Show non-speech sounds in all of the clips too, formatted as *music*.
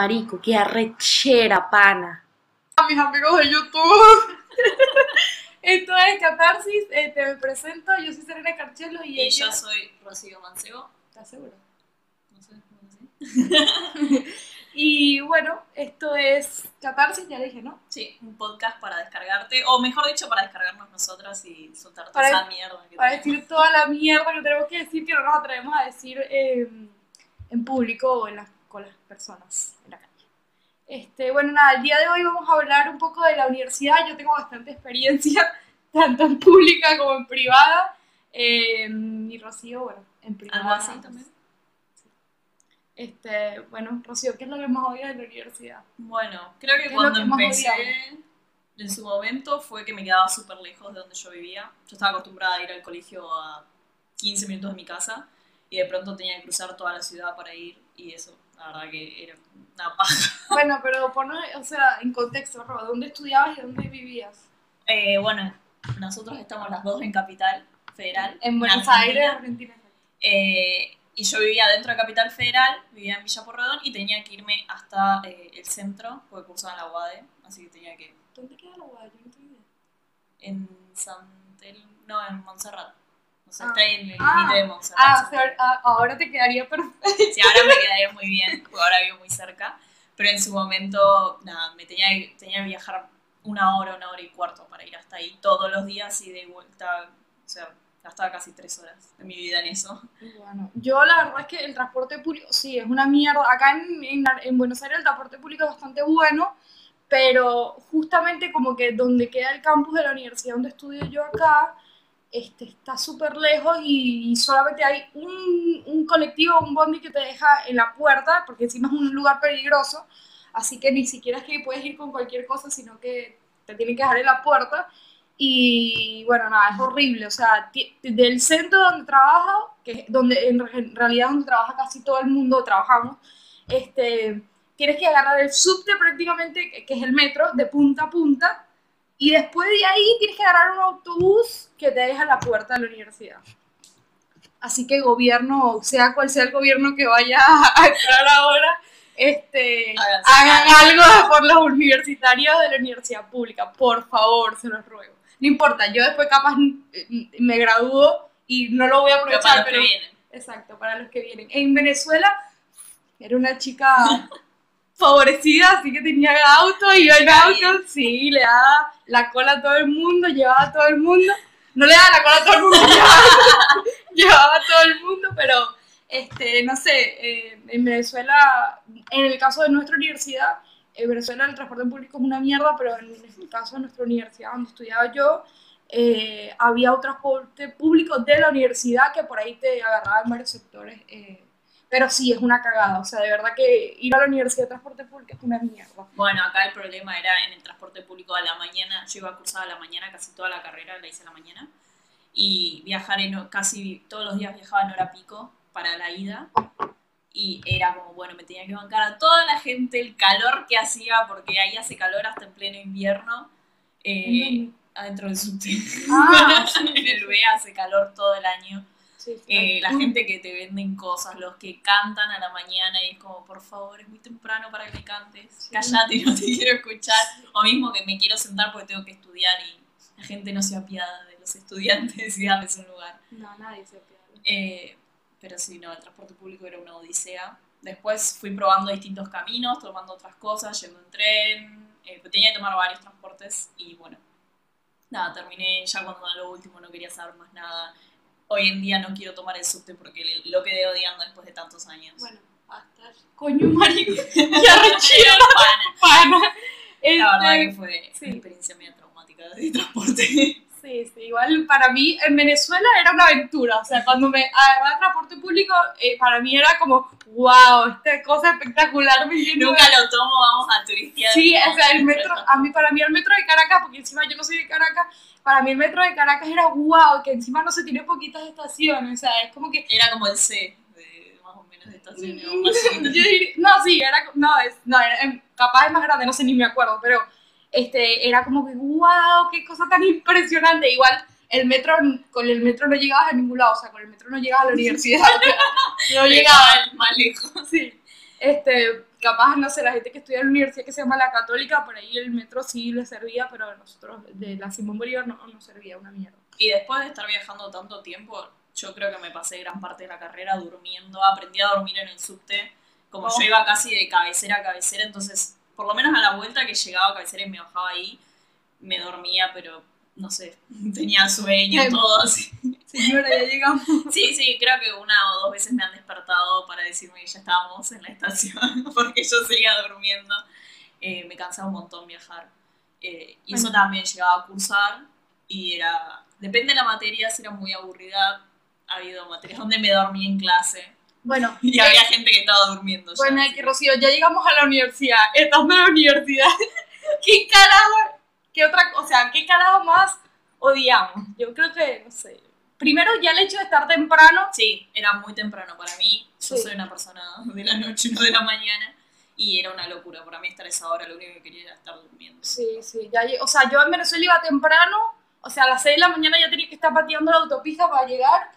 marico, qué arrechera, pana. A mis amigos de YouTube. *laughs* Esto es Catarsis, eh, te presento, yo soy Serena Carchelo y, Y ella... yo soy Rocío Mancebo. ¿Estás segura? No sé, no sé. *laughs* Y bueno, esto es Catarsis, ya dije, ¿no? Sí, un podcast para descargarte, o mejor dicho, para descargarnos nosotras y soltar toda Para- esa mierda que Para tenemos. decir toda la mierda que tenemos que decir que no nos atrevemos a decir eh, en público o en las, con las personas. Este, bueno, nada, el día de hoy vamos a hablar un poco de la universidad. Yo tengo bastante experiencia, *laughs* tanto en pública como en privada. Eh, y Rocío, bueno, en privada. Algo así también. Este, bueno, Rocío, ¿qué es lo que más odias de la universidad? Bueno, creo ¿Qué que cuando que empecé, en su momento, fue que me quedaba súper lejos de donde yo vivía. Yo estaba acostumbrada a ir al colegio a 15 minutos de mi casa y de pronto tenía que cruzar toda la ciudad para ir y eso, la verdad que era una paja. *laughs* Bueno, pero ponnos, o sea, en contexto, Ro, ¿dónde estudiabas y dónde vivías? Eh, bueno, nosotros estamos las dos en Capital Federal. En Buenos. Aires, Argentina. Eh, y yo vivía dentro de Capital Federal, vivía en Villa Porredón y tenía que irme hasta eh, el centro, porque cursaba en la UADE, así que tenía que ¿Dónde queda la UAD? Yo no tengo idea. en Santel, no, en Montserrat. O sea, Ah. está en el Ah. límite de Montserrat. Ah, o sea, a- ahora te quedaría perfecto. *laughs* Sí, ahora me quedaría muy bien, porque ahora vivo muy cerca. Pero en su momento, nada, me tenía, tenía que viajar una hora, una hora y cuarto para ir hasta ahí todos los días y de vuelta, o sea, gastaba casi tres horas de mi vida en eso. Bueno, yo la verdad es que el transporte público, sí, es una mierda. Acá en, en, en Buenos Aires el transporte público es bastante bueno, pero justamente como que donde queda el campus de la universidad donde estudio yo acá, este, está súper lejos y, solamente hay un, un colectivo, un bondi que te deja en la puerta, porque encima es un lugar peligroso, así que ni siquiera es que puedes ir con cualquier cosa, sino que te tienen que dejar en la puerta. Y bueno, nada, es horrible. O sea, del centro donde trabajo, que es donde en en realidad donde trabaja casi todo el mundo, trabajamos, este, tienes que agarrar el subte prácticamente, que es el metro, de punta a punta, y después de ahí tienes que agarrar un autobús que te deja la puerta de la universidad. Así que gobierno, sea cual sea el gobierno que vaya *laughs* a entrar ahora, este, Háganse hagan algo por los universitarios de la universidad pública, por favor, se los ruego. No importa, yo después capaz mm, me gradúo y no lo voy a Pero aprovechar, para los que pero vienen. exacto, para los que vienen. En Venezuela era una chica *laughs* favorecida, así que tenía auto, iba en auto, sí, le daba la cola a todo el mundo, llevaba a todo el mundo. No le daba la cola a todo el mundo, llevaba, *laughs* llevaba a todo el mundo, pero este, no sé, eh, en Venezuela, en el caso de nuestra universidad, en Venezuela el transporte público es una mierda, pero en el caso de nuestra universidad donde estudiaba yo, eh, había un transporte público de la universidad que por ahí te agarraba en varios sectores. eh, pero sí, es una cagada. O sea, de verdad que ir a la universidad de transporte público es una mierda. Bueno, acá el problema era en el transporte público a la mañana. Yo iba a cursar a la mañana, casi toda la carrera la hice a la mañana. Y viajar en, casi todos los días viajaba en hora pico para la ida. Y era como, bueno, me tenía que bancar a toda la gente el calor que hacía, porque ahí hace calor hasta en pleno invierno. eh, adentro del subte. Ah, sí, *laughs* en el B hace calor todo el año. Sí, sí. Eh, la gente que te venden cosas, los que cantan a la mañana y es como, por favor, es muy temprano para que me cantes, Sí. callate, *laughs* no te quiero escuchar, o mismo que me quiero sentar porque tengo que estudiar y la gente no se apiada de los estudiantes *laughs* y darles un lugar. No, nadie se apiada. Eh, pero sí, no, el transporte público era una odisea. Después fui probando distintos caminos, tomando otras cosas, yendo en tren, eh, tenía que tomar varios transportes y bueno, nada, terminé ya cuando a lo último no quería saber más nada. Hoy en día no quiero tomar el subte porque lo quedé odiando después de tantos años. Bueno, hasta coño, marico. *laughs* Ya Era rechero, pana. pana. La verdad Este, que fue sí. una experiencia medio traumática de transporte. Sí, sí, igual para mí en Venezuela era una aventura, o sea, cuando me agarraba transporte público, eh, para mí era como, wow, esta cosa espectacular, Nunca lo tomo, vamos a turistear. Sí, o sea, el metro, a mí, para mí el metro de Caracas, porque encima yo no soy de Caracas, para mí el metro de Caracas era wow, que encima no se tiene poquitas estaciones, o sea, es como que... Era como el C, de más o menos de estaciones o más *laughs* diría- no, sí, era, no, es, no, era- em, capaz es más grande, no sé ni me acuerdo, pero este, era como que wow, qué cosa tan impresionante, igual el metro, con el metro no llegabas a ningún lado, o sea, con el metro no llegabas a la universidad, *laughs* no *laughs* llegabas. Llegaba más lejos. *laughs* Sí. Este, capaz, no sé, la gente que estudia en la universidad que se llama la católica, por ahí el metro sí le servía, pero a nosotros de la Simón Bolívar no nos servía una mierda. Y después de estar viajando tanto tiempo, yo creo que me pasé gran parte de la carrera durmiendo. Aprendí a dormir en el subte. Como Oh. yo iba casi de cabecera a cabecera, entonces, por lo menos a la vuelta que llegaba a cabecera y me bajaba ahí, me dormía, pero no sé, *laughs* tenía sueño, Em. todo así. Señora, ya llegamos. *laughs* Sí, sí, creo que una o dos veces me han despertado para decirme que ya estábamos en la estación, *laughs* porque yo seguía durmiendo. Eh, me cansaba un montón viajar. Eh, y eso también llegaba a cursar y era, depende de la materia, si era muy aburrida, ha habido materias donde me dormí en clase Bueno, y eh, había gente que estaba durmiendo. ya, Bueno, así que Rocío, ya llegamos a la universidad. Estando en la universidad, *laughs* ¿qué carajo? ¿Qué otra cosa? O sea, ¿qué carajo más odiamos? Yo creo que, no sé. Primero, ya el hecho de estar temprano. Sí, era muy temprano para mí. Yo Sí. soy una persona de la noche, no de la mañana. Y era una locura. Para mí estar a esa hora lo único que quería era estar durmiendo. Sí, sí, ya O sea, yo en Venezuela iba temprano. O sea, a las 6 de la mañana ya tenía que estar pateando la autopista para llegar.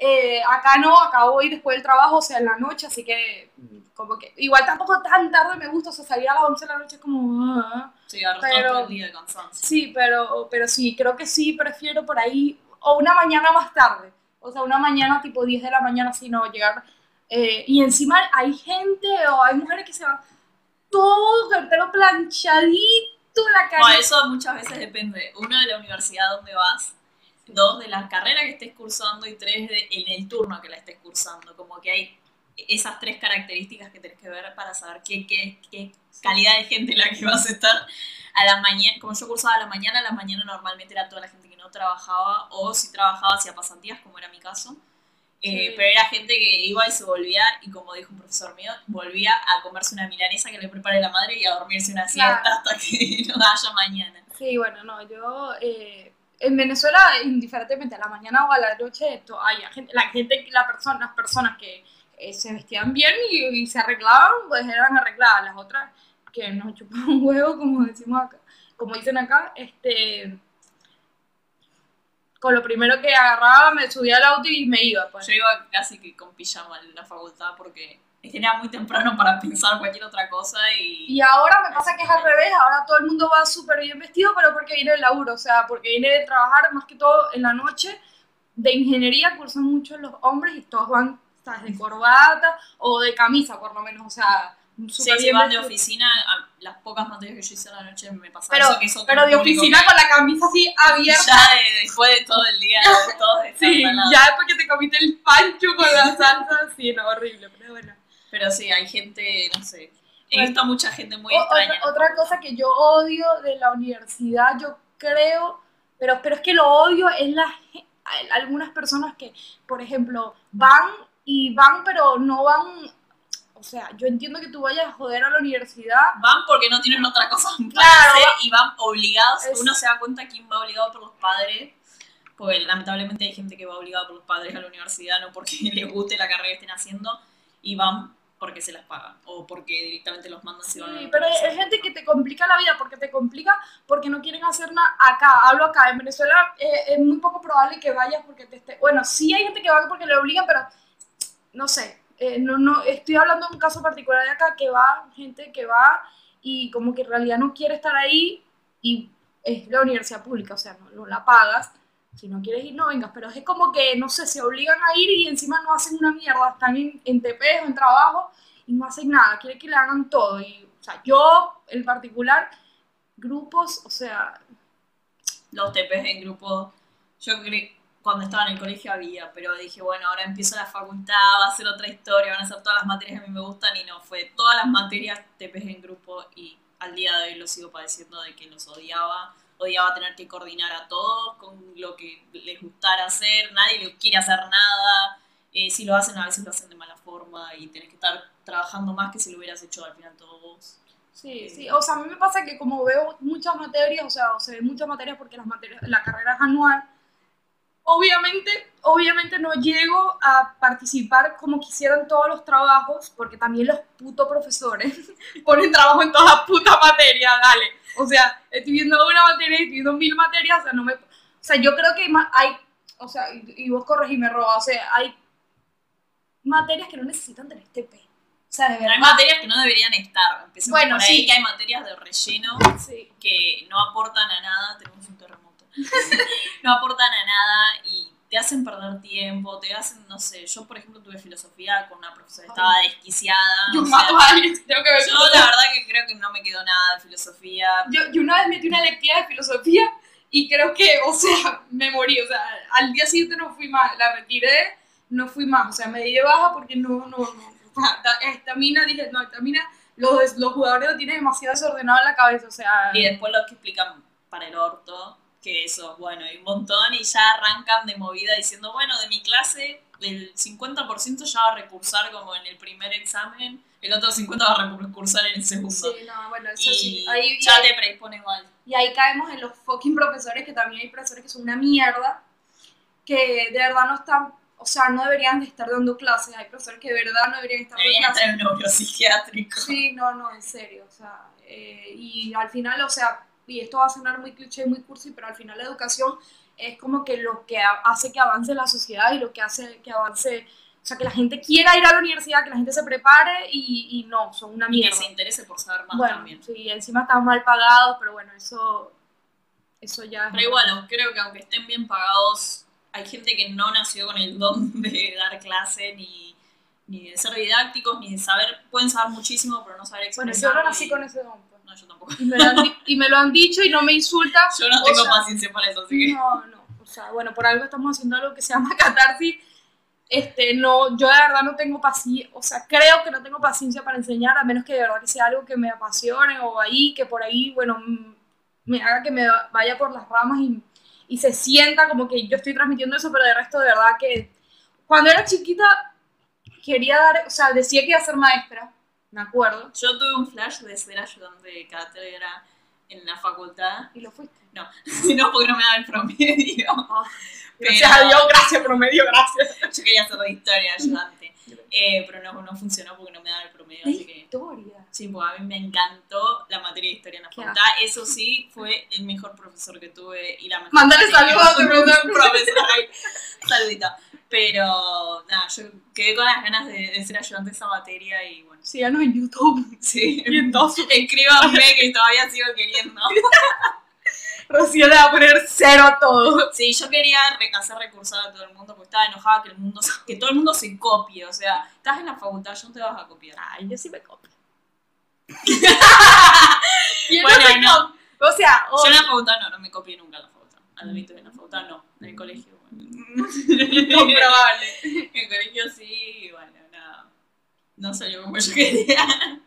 Eh, acá no, acá voy después del trabajo, o sea, en la noche, así que como que igual tampoco tan tarde me gusta, o sea, salir a las 11 de la noche es como... ah. Sí, Pero- todo el día de cansancio. Sí, pero, pero sí, creo que sí, prefiero por ahí, o una mañana más tarde, o sea, una mañana tipo 10 de la mañana, si no, llegar, eh, y encima hay gente o hay mujeres que se van todo el pelo planchadito, la cara... No, eso muchas veces depende. Uno de la universidad donde vas, dos de la carrera que estés cursando y tres de, en el turno que la estés cursando. Como que hay esas tres características que tenés que ver para saber qué, qué, qué calidad de gente en la que vas a estar. A la mañana, como yo cursaba a la mañana, a la mañana normalmente era toda la gente que no trabajaba o si trabajaba hacía pasantías, como era mi caso. Eh, Sí. Pero era gente que iba y se volvía, y como dijo un profesor mío, volvía a comerse una milanesa que le prepare la madre y a dormirse una siesta Claro. hasta que *laughs* no haya mañana. Sí, bueno, no, yo eh, en Venezuela, indiferentemente a la mañana o a la noche, hay gente, la gente, la persona, las personas que eh, se vestían bien y, y se arreglaban, pues eran arregladas. Las otras que nos chupaban un huevo, como decimos acá, como dicen acá, este, con lo primero que agarraba me subía al auto y me iba, pues. Yo iba casi que con pijama en la facultad porque era muy temprano para pensar cualquier otra cosa y... Y ahora me pasa que es al revés, ahora todo el mundo va súper bien vestido, pero porque viene del laburo, o sea, porque viene de trabajar más que todo en la noche. De ingeniería cursan mucho los hombres y todos van, ¿sabes? De corbata o de camisa, por lo menos, o sea, Sí, si van de oficina, las pocas materias que yo hice a la noche me pasaban Pero, eso, que eso pero de oficina con la camisa así abierta. Ya de- después de todo el día, de todo *laughs* Sí, destartalado. ya después que te comiste el pancho con la salsa, sí, no, horrible, pero bueno. Pero sí, hay gente, no sé, he Bueno. visto mucha gente muy O- extraña. Otra, otra cosa que yo odio de la universidad, yo creo, pero, pero es que lo odio es la, ge- a- algunas personas que, por ejemplo, van y van, pero no van, o sea, yo entiendo que tú vayas a joder a la universidad. Van porque no tienen otra cosa para Claro, hacer y van obligados. Es- Uno se da cuenta quién va obligado por los padres. Porque lamentablemente hay gente que va obligada por los padres a la universidad, no porque *laughs* les guste la carrera que estén haciendo, y van porque se las pagan, o porque directamente los mandan van a Sí, pero hay gente que te complica la vida porque te complica porque no quieren hacer nada acá. Hablo acá. En Venezuela eh, es muy poco probable que vayas porque te esté. Bueno, sí hay gente que va porque le obligan, pero no sé. eh, no, no, estoy hablando de un caso particular de acá que va, gente que va y como que en realidad no quiere estar ahí y es la universidad pública, o sea, no, no la pagas. Si no quieres ir, no vengas. Pero es como que, no sé, se obligan a ir y encima no hacen una mierda. Están en, en TP o en trabajo y no hacen nada, quiere que le hagan todo. Y, o sea, yo en particular, grupos, o sea, Los TPs en grupo, yo cuando estaba en el colegio había, pero dije, bueno, ahora empiezo la facultad, va a ser otra historia, van a ser todas las materias que a mí me gustan y no, fue todas las materias TPs en grupo y al día de hoy lo sigo padeciendo de que los odiaba. Odiaba tener que coordinar a todos con lo que les gustara hacer, nadie les quiere hacer nada. eh, si lo hacen, a veces lo hacen de mala forma y tenés que estar trabajando más que si lo hubieras hecho al final todos vos. sí, sí. O sea, a mí me pasa que como veo muchas materias, o sea, o se ven muchas materias porque las materias, la carrera es anual, obviamente, obviamente no llego a participar como quisieran todos los trabajos, porque también los putos profesores *laughs* ponen trabajo en todas las putas materias, dale. O sea, estoy viendo una materia, estoy viendo mil materias, o sea, no me... O sea, yo creo que hay, hay o sea, y, y vos corregime, Roba, o sea, hay materias que no necesitan tener TP. O sea, de Hay verdad. materias que no deberían estar. Empecemos Bueno, por ahí, sí. que hay materias de relleno Sí. que no aportan a nada. Tenemos un terremoto. *laughs* no aportan hacen perder tiempo, te hacen, no sé, yo por ejemplo tuve filosofía con una profesora estaba desquiciada. Yo *laughs* o sea, mato a alguien tengo que ver yo la verdad que creo que no me quedó nada de filosofía. yo, yo una vez metí una electiva de filosofía y creo que, o sea, me morí. O sea, al día siguiente no fui más. La retiré, no fui más. O sea, me di de baja porque no, no, no. Esta mina, dije, no, esta mina, los, los jugadores lo tienen demasiado desordenado en la cabeza. O sea, Y después los que explican para el orto, que eso, bueno, hay un montón y ya arrancan de movida diciendo, bueno, de mi clase el 50% ya va a recursar como en el primer examen, el otro 50% va a recursar en el segundo. sí, no, bueno, eso y sí. Ahí, y, ya ahí, te predispone igual. y ahí caemos en los fucking profesores, que también hay profesores que son una mierda, que de verdad no están, o sea, no deberían de estar dando clases. Hay profesores que de verdad no deberían estar dando Deberían clases. estar en neuropsiquiátrico. Sí, no, no, en serio, o sea, eh, y al final, o sea, y esto va a sonar muy cliché, muy cursi, pero al final la educación es como que lo que ha- hace que avance la sociedad y lo que hace que avance, o sea, que la gente quiera ir a la universidad, que la gente se prepare y, y no, son una Y que mierda. se interese por saber más Bueno, también. sí, encima están mal pagados, pero bueno, eso, eso ya es... Pero igual, creo que aunque estén bien pagados, hay gente que no nació con el don *laughs* de dar clase, ni, ni de ser didácticos, ni de saber, pueden saber muchísimo, pero no saber Bueno, expresar. yo no nací con ese don, pues. No, yo tampoco. y, me lo han, y me lo han dicho y no me insulta. Yo no tengo sea, paciencia para eso, así que... No, no. O sea, bueno, por algo estamos haciendo algo que se llama *laughs* catarsis. Este, no, yo de verdad no tengo paciencia, o sea, creo que no tengo paciencia para enseñar, a menos que de verdad que sea algo que me apasione o ahí, que por ahí, bueno, me haga que me vaya por las ramas y, y se sienta como que yo estoy transmitiendo eso, pero de resto de verdad que cuando era chiquita quería dar, o sea, decía que iba a ser maestra, me acuerdo, Yo tuve un flash de ser ayudante de cátedra en la facultad. y lo fuiste. No, *laughs* no porque no me daba el promedio. Pero- Gracias a Dios, gracias, promedio, gracias. Yo quería hacer de historia ayudante. Eh, pero no, no funcionó porque no me daba el promedio, así que... Historia. Sí, pues a mí me encantó la materia de historia en la facultad. Eso sí, fue el mejor profesor que tuve y la mejor. Materia saludos a tu *laughs* profesor. Saludito. Pero nada, yo quedé con las ganas de, de ser ayudante de esa materia y bueno. Síganos en YouTube. Sí, Y entonces, *laughs* escríbanme que todavía sigo queriendo. Rocío le va a poner cero a todo. Sí, yo quería hacer recursar a todo el mundo porque estaba enojada que el mundo que todo el mundo se copie. O sea, estás en la facultad, yo no te vas a copiar. Ay, yo sí me copio. *laughs* Bueno, no. O sea, Yo en la facultad no, no me copié nunca en la facultad. Admito, en la facultad no. En el colegio, bueno. *laughs* Incomprobable. En el colegio sí, y bueno, nada. No salió como yo quería.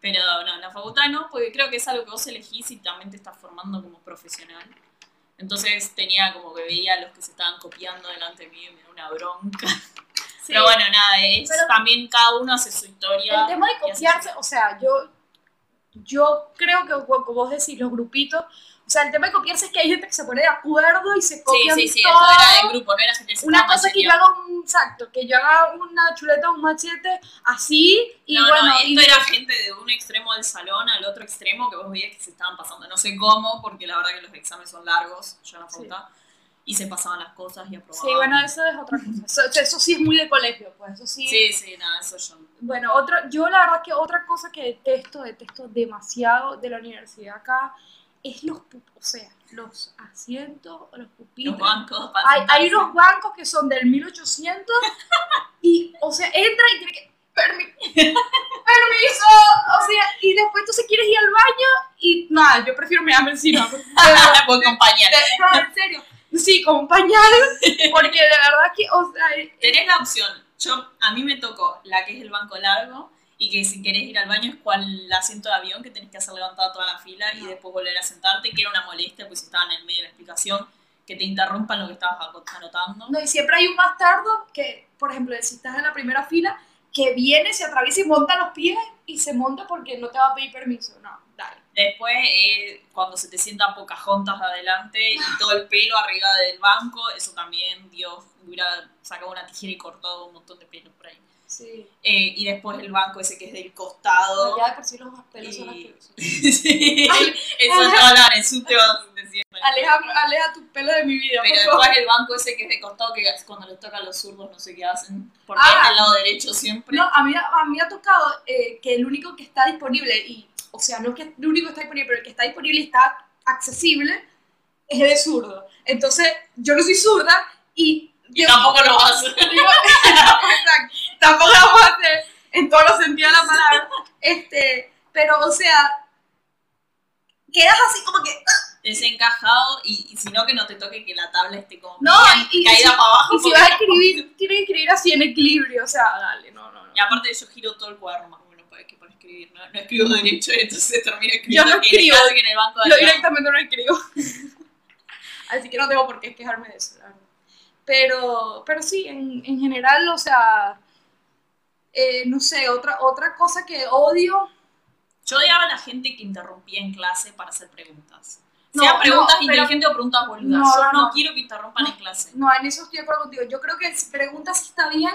Pero no, en la facultad no, porque creo que es algo que vos elegís y también te estás formando como profesional. Entonces tenía como que veía a los que se estaban copiando delante de mí y me da una bronca. *laughs* Sí. Pero bueno, nada, es Pero- también cada uno hace su historia. El tema de copiarse, o sea, yo, yo creo que como vos decís, los grupitos, o sea, el tema de copiarse es que hay gente que se pone de acuerdo y se Sí, copian sí, sí, todo. eso era del grupo, no era gente Una cosa es que yo haga un exacto, que yo haga una chuleta un machete así y no, bueno, no, y esto era gente de un extremo del salón al otro extremo que vos veías que se estaban pasando. No sé cómo, porque la verdad que los exámenes son largos, yo en la Sí. facultad, y se pasaban las cosas y aprobaban. Sí, bueno, eso es otra cosa. Eso, eso sí es muy de colegio, pues eso sí. Sí, sí, nada, eso yo. no. Bueno, otra, yo la verdad que otra cosa que detesto, detesto demasiado de la universidad acá es los, o sea, los asientos, los pupitres. Los bancos Hay, hay unos bancos que son del 1800 *laughs* y, o sea, entra y tiene que, "Permi- *laughs* permiso, o sea, y después se quieres ir al baño y nada, yo prefiero mearme encima. Buen compañero. No, en serio. Sí, pañal, *laughs* porque de verdad que, o sea, eh, Tenés la opción. Yo, a mí me tocó la que es el banco largo y que si querés ir al baño es cual el asiento de avión que tenés que hacer levantada toda la fila y después volver a sentarte, que era una molestia, pues si estaban en el medio de la explicación, que te interrumpan lo que estabas anotando. No, y siempre hay un bastardo que, por ejemplo, si estás en la primera fila, que viene, se atraviesa y monta los pies y se monta porque no te va a pedir permiso. No, dale. Después, eh, cuando se te sientan Pocahontas adelante y todo el pelo arriba del banco, eso también, Dios, hubiera sacado una tijera y cortado un montón de pelos por ahí. Sí. Eh, y después el banco ese que es del costado. Ya de por sí los pelos son Y- asquerosos. *laughs* sí, eso es todo la el subte va a decir. la Aleja, aleja tus pelos de mi vida, Pero por favor. después el banco ese que es de costado, que cuando les toca a los zurdos no sé qué hacen, porque Ah. es del lado derecho siempre. No, a mí, a mí me ha tocado eh, que el único que está disponible, y, o sea, no es que el único que está disponible, pero el que está disponible y está accesible, es el de zurdo. Entonces, yo no soy zurda y... y tampoco lo hacen. digo- *laughs* Exacto, tampoco lo puedo hacer en todos los sentidos de la palabra. Este, pero, o sea, quedas así como que... Desencajado y, y si no que no te toque que la tabla esté como No, bien y- y caída si- para abajo. Y si vas a escribir, tienes que escribir así en equilibrio, o sea, dale, no, no, no. Y aparte yo giro todo el cuaderno más o menos para, que para escribir, ¿no? No escribo derecho, entonces termino escribiendo Yo no escribo. que en el banco de Yo directamente no escribo. *laughs* Así que no tengo por qué quejarme de eso, la verdad. Pero, pero sí, en, en general, o sea, eh, no sé, otra, otra cosa que odio. Yo odiaba a la gente que interrumpía en clase para hacer preguntas. No, Sea preguntas no, pero- inteligentes o preguntas boludas. No, Yo no, quiero que interrumpan en clase. No, en eso estoy de acuerdo contigo. Yo creo que preguntas está bien,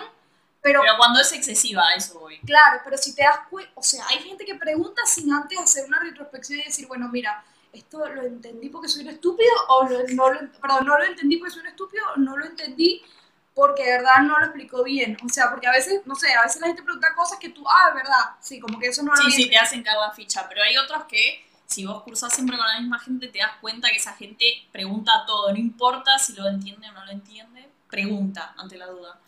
pero, Pero cuando es excesiva, eso voy. claro, pero si te das cuenta, o sea, hay gente que pregunta sin antes hacer una retrospección y decir, bueno, mira, esto lo entendí porque soy un estúpido, o lo- no lo, perdón, no lo entendí porque soy un estúpido, no lo entendí porque de verdad no lo explicó bien. O sea, porque a veces, no sé, a veces la gente pregunta cosas que tú, ah, de verdad, sí, como que eso no lo Sí, sí, te hacen caer la ficha. Pero hay otros que, si vos cursás siempre con la misma gente, te das cuenta que esa gente pregunta todo. No importa si lo entiende o no lo entiende, pregunta ante la duda.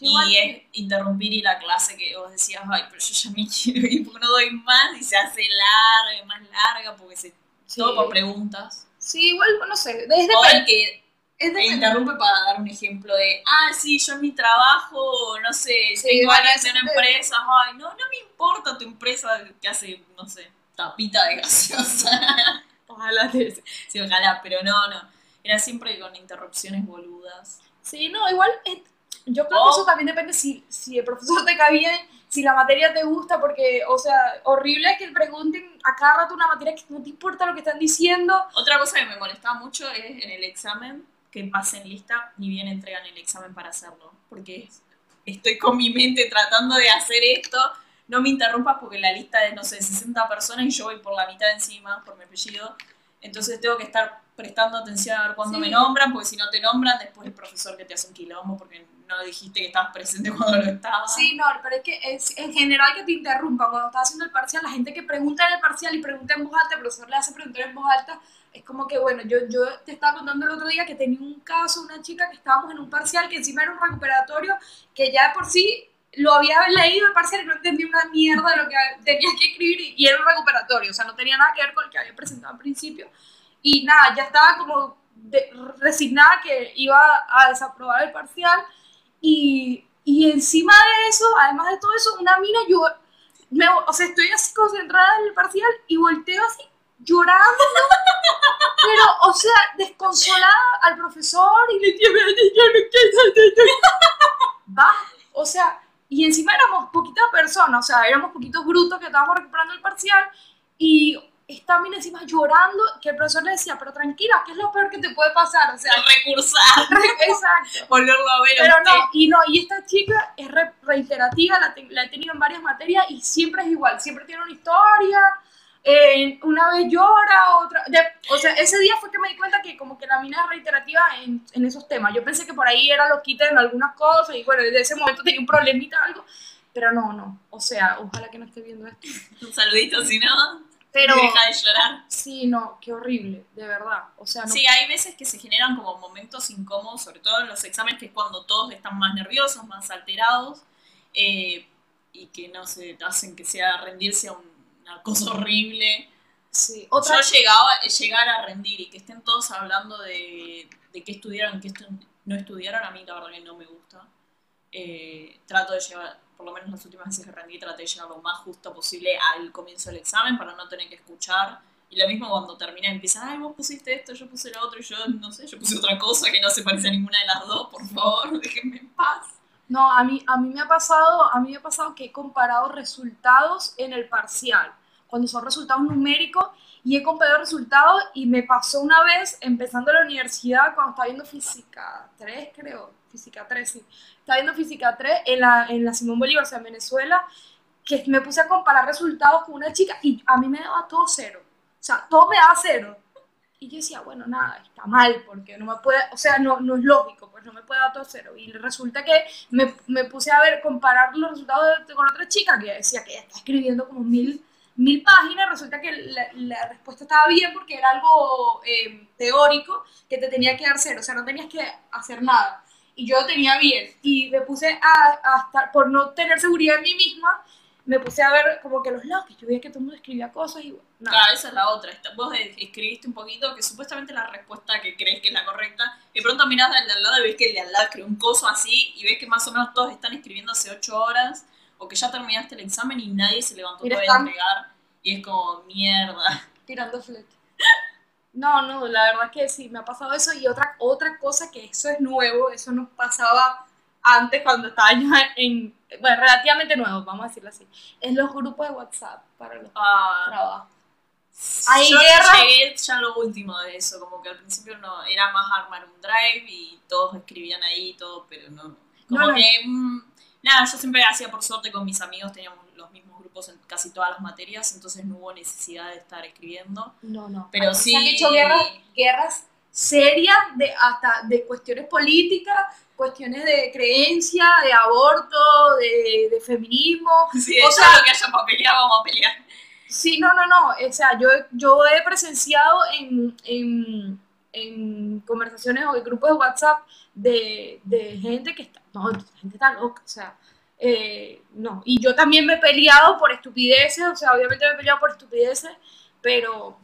Yo y es interrumpir y la clase que vos decías, ay, pero yo ya me *laughs* quiero ir porque no doy más y se hace larga, más larga, porque se, Sí. todo por preguntas. Sí, igual, no sé, es O el de que es de interrumpe para dar un ejemplo de, ah, sí, yo en mi trabajo, no sé, Sí, tengo en eso una empresa, ay, no, no me importa tu empresa que hace, no sé, tapita de gaseosa. *laughs* Ojalá te... *laughs* sí, ojalá, pero no, no. Era siempre con interrupciones boludas. Sí, no, igual es- yo creo que eso también depende si, si el profesor te cae bien, si la materia te gusta, porque, o sea, horrible que pregunten a cada rato una materia que no te importa lo que están diciendo. Otra cosa que me molestaba mucho es en el examen, que pasen lista, ni bien entregan el examen para hacerlo. Porque estoy con mi mente tratando de hacer esto, no me interrumpas porque la lista es, no sé, 60 personas y yo voy por la mitad encima, por mi apellido. Entonces tengo que estar prestando atención a ver cuándo Sí. me nombran, porque si no te nombran, después el profesor que te hace un quilombo porque no dijiste que estabas presente cuando lo estabas. Sí, no, pero es que es, en general que te interrumpan cuando estás haciendo el parcial, la gente que pregunta en el parcial y pregunta en voz alta, el profesor le hace preguntar en voz alta, es como que, bueno, yo, yo te estaba contando el otro día que tenía un caso, una chica que estábamos en un parcial que encima era un recuperatorio, que ya de por sí lo había leído el parcial y no entendía una mierda de lo que tenía que escribir y, y era un recuperatorio, o sea, no tenía nada que ver con el que había presentado al principio. Y nada, ya estaba como de- resignada que iba a desaprobar el parcial y, y encima de eso, además de todo eso, una mina, yo, me, o sea, estoy así concentrada en el parcial y volteo así llorando, pero, o sea, desconsolada al profesor y le yo no quiero, va, o sea, y encima éramos poquitas personas, o sea, éramos poquitos brutos que estábamos recuperando el parcial y esta mina encima llorando, que el profesor le decía, pero tranquila, ¿qué es lo peor que te puede pasar? O sea, Recursar, *laughs* exacto. volverlo a ver. Pero usted. no, y no, y esta chica es re- reiterativa, la, te- la he tenido en varias materias y siempre es igual, siempre tiene una historia, eh, una vez llora, otra... de- o sea, ese día fue que me di cuenta que como que la mina es reiterativa en, en esos temas. Yo pensé que por ahí era loquita en algunas cosas y bueno, desde ese momento tenía un problemita o algo, pero no, no. O sea, ojalá que no esté viendo esto. Un saludito, si no, Pero deja de llorar. sí, no, qué horrible, de verdad. O sea, no... Sí, hay veces que se generan como momentos incómodos, sobre todo en los exámenes, que es cuando todos están más nerviosos, más alterados, eh, y que no se hacen que sea rendirse a una cosa horrible. sí. Otra... Yo llegaba, llegar a rendir y que estén todos hablando de, de qué estudiaron, qué estu- no estudiaron, a mí la verdad que no me gusta. Eh, trato de llevar, por lo menos las últimas veces que rendí, traté de llegar lo más justo posible al comienzo del examen para no tener que escuchar. Y lo mismo cuando termina empiezan, ay, vos pusiste esto, yo puse lo otro, y yo no sé, yo puse otra cosa que no se parece a ninguna de las dos, por favor, *laughs* déjenme en paz. No, a mí, a mí me ha pasado, a mí me ha pasado que he comparado resultados en el parcial, cuando son resultados numéricos, y he comparado resultados y me pasó una vez empezando la universidad cuando estaba viendo física 3, creo, física 3, sí. Estaba viendo física 3 en la, en la Simón Bolívar, o sea, en Venezuela, que me puse a comparar resultados con una chica y a mí me daba todo cero. O sea, todo me daba cero. Y yo decía, bueno, nada, está mal, porque no me puede, o sea, no, no es lógico, pues no me puede dar todo cero. Y resulta que me, me puse a ver, comparar los resultados de- con otra chica que decía que está escribiendo como mil, mil páginas, resulta que la, la respuesta estaba bien porque era algo eh, teórico que te tenía que dar cero, o sea, no tenías que hacer nada. Y yo tenía bien. Y me puse a, a estar, por no tener seguridad en mí misma, me puse a ver como que los lados, que yo veía que todo el mundo escribía cosas y. Claro, esa es la otra. Vos escribiste un poquito que supuestamente la respuesta que crees que es la correcta, y de pronto mirás al de al lado y ves que el de al lado escribió un coso así, y ves que más o menos todos están escribiendo hace ocho horas, o que ya terminaste el examen y nadie se levantó Mira, todavía a están- entregar, y es como, mierda. tirando flete. No, no, la verdad que sí, me ha pasado eso. Y otra, otra cosa que eso es nuevo, eso nos pasaba antes cuando estaba yo en, bueno, relativamente nuevo, vamos a decirlo así, es los grupos de WhatsApp para los Ah, trabajos. Hay yo guerra. llegué ya lo último de eso, como que al principio no era más armar un drive y todos escribían ahí y todo, pero no. Como No, no. que, mm, nada, yo siempre hacía por suerte con mis amigos, teníamos grupos en casi todas las materias, entonces no hubo necesidad de estar escribiendo. No, no. Pero Aquí sí- Se han hecho guerras, guerras serias de hasta de cuestiones políticas, cuestiones de creencia, de aborto, de, de feminismo. Sí, O sea, lo que haya para pelear, vamos a pelear. Sí, no, no, no. O sea, yo, yo he presenciado en, en, en conversaciones o en grupos de WhatsApp de, de gente que está, no, la gente está loca, o sea, eh, no. Y yo también me he peleado por estupideces, o sea, obviamente me he peleado por estupideces, pero,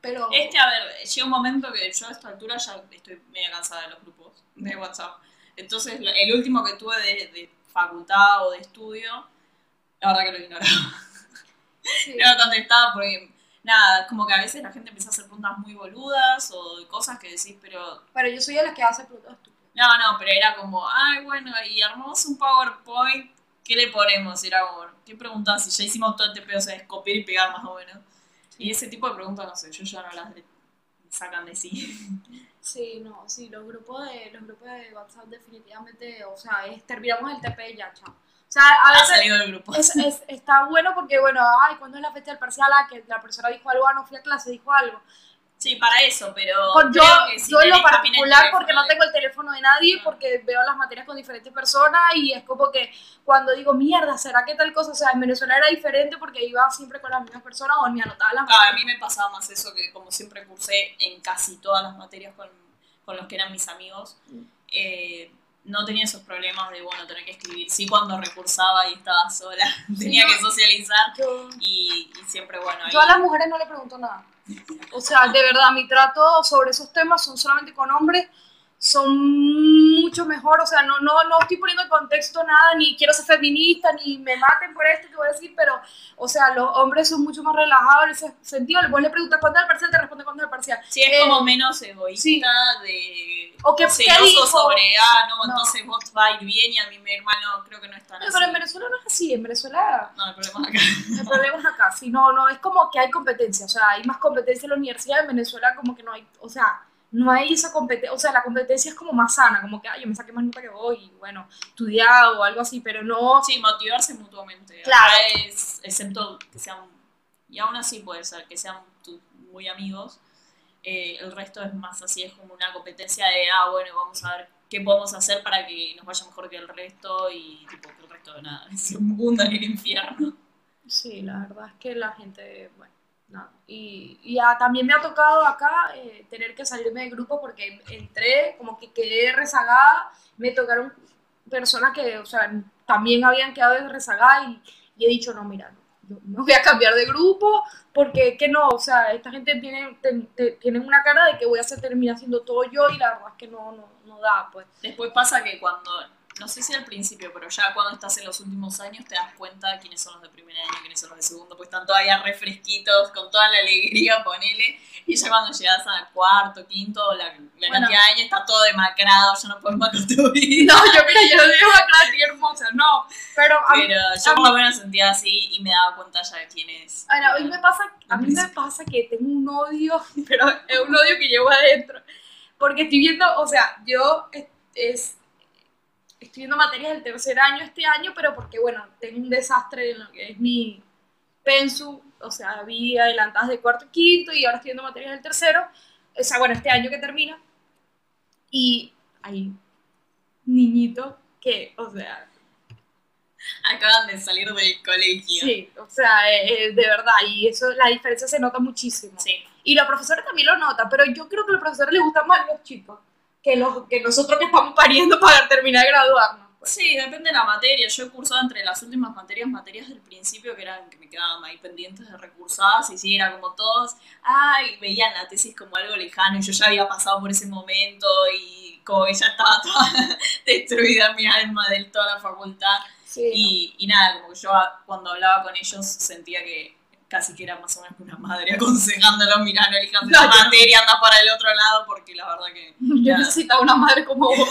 pero, Este, a ver, llega un momento que yo a esta altura ya estoy media cansada de los grupos de WhatsApp. Entonces, el último que tuve de, de facultad o de estudio, la verdad que lo ignoraba. sí. No lo contestaba porque, nada, como que a veces la gente empieza a hacer preguntas muy boludas o cosas que decís, pero. pero yo soy de las que hace preguntas estúpidas. No, no, pero era como, ay, bueno, y armamos un PowerPoint, ¿qué le ponemos? Era como, ¿qué preguntas? Si ya hicimos todo este pedo, o sea, es copiar y pegar más o menos. Y ese tipo de preguntas, no sé, yo ya no las sacan de sí. *laughs* Sí, no, sí, los grupos de, los grupos de WhatsApp definitivamente, o sea, es, terminamos el TP y ya, chao. O sea, a Ha veces salido del grupo. es, es- está bueno porque, bueno, ay, ¿cuándo es la fecha del parcial? Ah, que la persona dijo algo, ah, no fui a clase, dijo algo. Sí, para eso, pero. Por- yo, si yo en lo particular, porque no tengo el teléfono de nadie, Ah. porque veo las materias con diferentes personas y es como que cuando digo, mierda, ¿será que tal cosa? O sea, en Venezuela era diferente porque iba siempre con las mismas personas o ni anotaba las Ah, a mí me pasaba más eso que como siempre cursé en casi todas las materias con, con los que eran mis amigos, eh, no tenía esos problemas de, bueno, tener que escribir. Sí, cuando recursaba y estaba sola, *laughs* tenía no. que socializar y, y siempre, bueno, ahí... yo a las mujeres no le pregunto nada. O sea, de verdad, mi trato sobre esos temas son solamente con hombres, son mucho mejor, o sea, no, no, no estoy poniendo en contexto nada, ni quiero ser feminista, ni me maten por esto que voy a decir, pero, o sea, los hombres son mucho más relajados en ese sentido, vos le preguntas cuándo es el parcial, te responde cuándo es el parcial. Sí, es Eh, como menos egoísta de... O que- ¿qué celoso sobre, ah, no, No. entonces vos va a ir bien y a mí mi hermano creo que no es tan No, así. pero en Venezuela no es así, en Venezuela No, el problema es acá. el problema es acá, sí, no, no, es como que hay competencia, o sea, hay más competencia en la universidad, en Venezuela como que no hay, o sea, no hay esa competencia, o sea, la competencia es como más sana, como que, ay, yo me saqué más nota que vos y bueno, estudiado o algo así, pero no, Sí, motivarse mutuamente. Claro. Es, excepto que sean, y aún así puede ser, que sean tus muy amigos. Eh, el resto es más así, es como una competencia de, ah, bueno, vamos a ver qué podemos hacer para que nos vaya mejor que el resto y tipo que el resto de nada, *laughs* se hunda en el infierno. sí, la verdad es que la gente, bueno, nada, y, y también me ha tocado acá eh, tener que salirme de grupo porque entré, como que quedé rezagada, me tocaron personas que, o sea, también habían quedado rezagadas y, y he dicho, no, mira, no, voy a cambiar de grupo porque que no, o sea, esta gente tiene, tienen una cara de que voy a terminar haciendo todo yo y la verdad es que no, no, no da, pues. Después pasa que cuando, no sé si al principio, pero ya cuando estás en los últimos años te das cuenta quiénes son los de primer año, quiénes son los de segundo, pues están todavía refresquitos, con toda la alegría, ponele, y ya cuando llegas a cuarto, quinto, la, la Bueno. cantidad de años está todo demacrado, ya no puedes más con tu *laughs* vida. No, yo mira, yo lo digo acá, tía hermosa, no, pero a mí, Pero yo por lo menos sentía así y me daba cuenta ya de quién es. Ahora, a mí me pasa, a mí me pasa que tengo un odio, *laughs* pero es un odio que llevo adentro. Porque estoy viendo, o sea, yo es- estoy viendo materias del tercer año este año, pero porque, bueno, tengo un desastre en lo que es mi pensu, o sea, vi adelantadas de cuarto y quinto y ahora estoy viendo materias del tercero. o sea, bueno, este año que termina, y hay niñitos que, o sea, Acaban de salir del colegio. sí, o sea, eh, eh, de verdad, y eso, la diferencia se nota muchísimo. Sí. Y los profesores también lo notan, pero yo creo que a los profesores les gustan más los chicos que, los, que nosotros que estamos pariendo para terminar de graduarnos. pues. Sí, depende de la materia. Yo he cursado entre las últimas materias, materias del principio que eran que me quedaban ahí pendientes de recursadas y sí, era como todos, ay, veían la tesis como algo lejano y yo ya había pasado por ese momento y como que ya estaba toda *laughs* destruida mi alma de toda la facultad. Sí, Y, y nada, como que yo cuando hablaba con ellos sentía que casi que era más o menos una madre *laughs* aconsejándolo, mirá, no elijas No, esa yo- materia, anda para el otro lado, porque la verdad que, *laughs* yo necesitaba una madre como vos.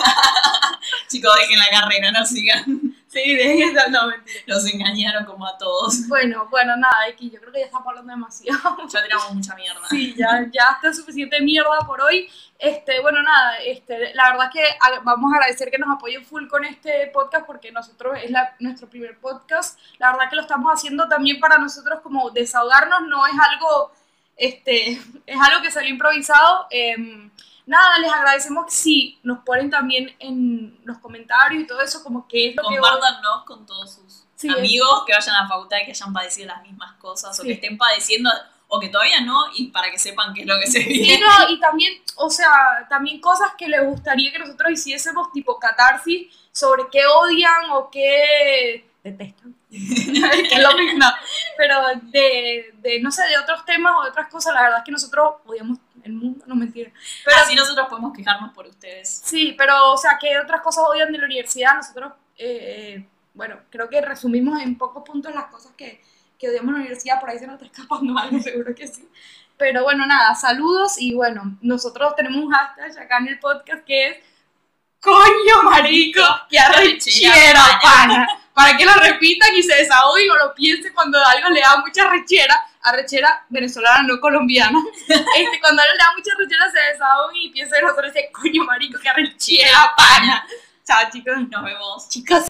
*laughs* chicos, dejen la carrera, no sigan. Sí, de eso, no, mentira. Los engañaron como a todos. Bueno, bueno, nada, X, yo creo que ya estamos hablando demasiado. Ya tiramos mucha mierda. Sí, ya, ya está suficiente mierda por hoy. Este, bueno, nada, este, la verdad es que vamos a agradecer que nos apoyen full con este podcast porque nosotros es la- nuestro primer podcast. La verdad que lo estamos haciendo también para nosotros como desahogarnos, no es algo, este, es algo que salió improvisado. Em, nada, les agradecemos si nos ponen también en los comentarios y todo eso, como que es lo que... Compártanos con todos sus Sí, amigos que vayan a la facultad y que hayan padecido las mismas cosas o Sí. que estén padeciendo o que todavía no y para que sepan qué es lo que se Sí, viene. no, y también, o sea, también cosas que les gustaría que nosotros hiciésemos, tipo catarsis, sobre qué odian o qué detestan. *laughs* que es lo mismo. Pero de, de, no sé, de otros temas o de otras cosas, la verdad es que nosotros odiamos el mundo, no mentira. Pero Así nosotros podemos quejarnos por ustedes. sí, pero, o sea, que otras cosas odian de la universidad, nosotros, eh, bueno, creo que resumimos en pocos puntos las cosas que, que odiamos en la universidad, por ahí se nos está escapando *laughs* algo, seguro que sí. Pero bueno, nada, saludos y bueno, nosotros tenemos un hashtag acá en el podcast que es coño marico que arrechera pana. *laughs* Para que lo repitan y se desahoguen o lo piensen cuando algo le da mucha rechera, arrechera venezolana, no colombiana. *laughs* Este, cuando algo le da mucha rechera se desahoguen y piensen nosotros ese coño marico que arrechera pana. Chao chicos. Nos vemos. Chicos.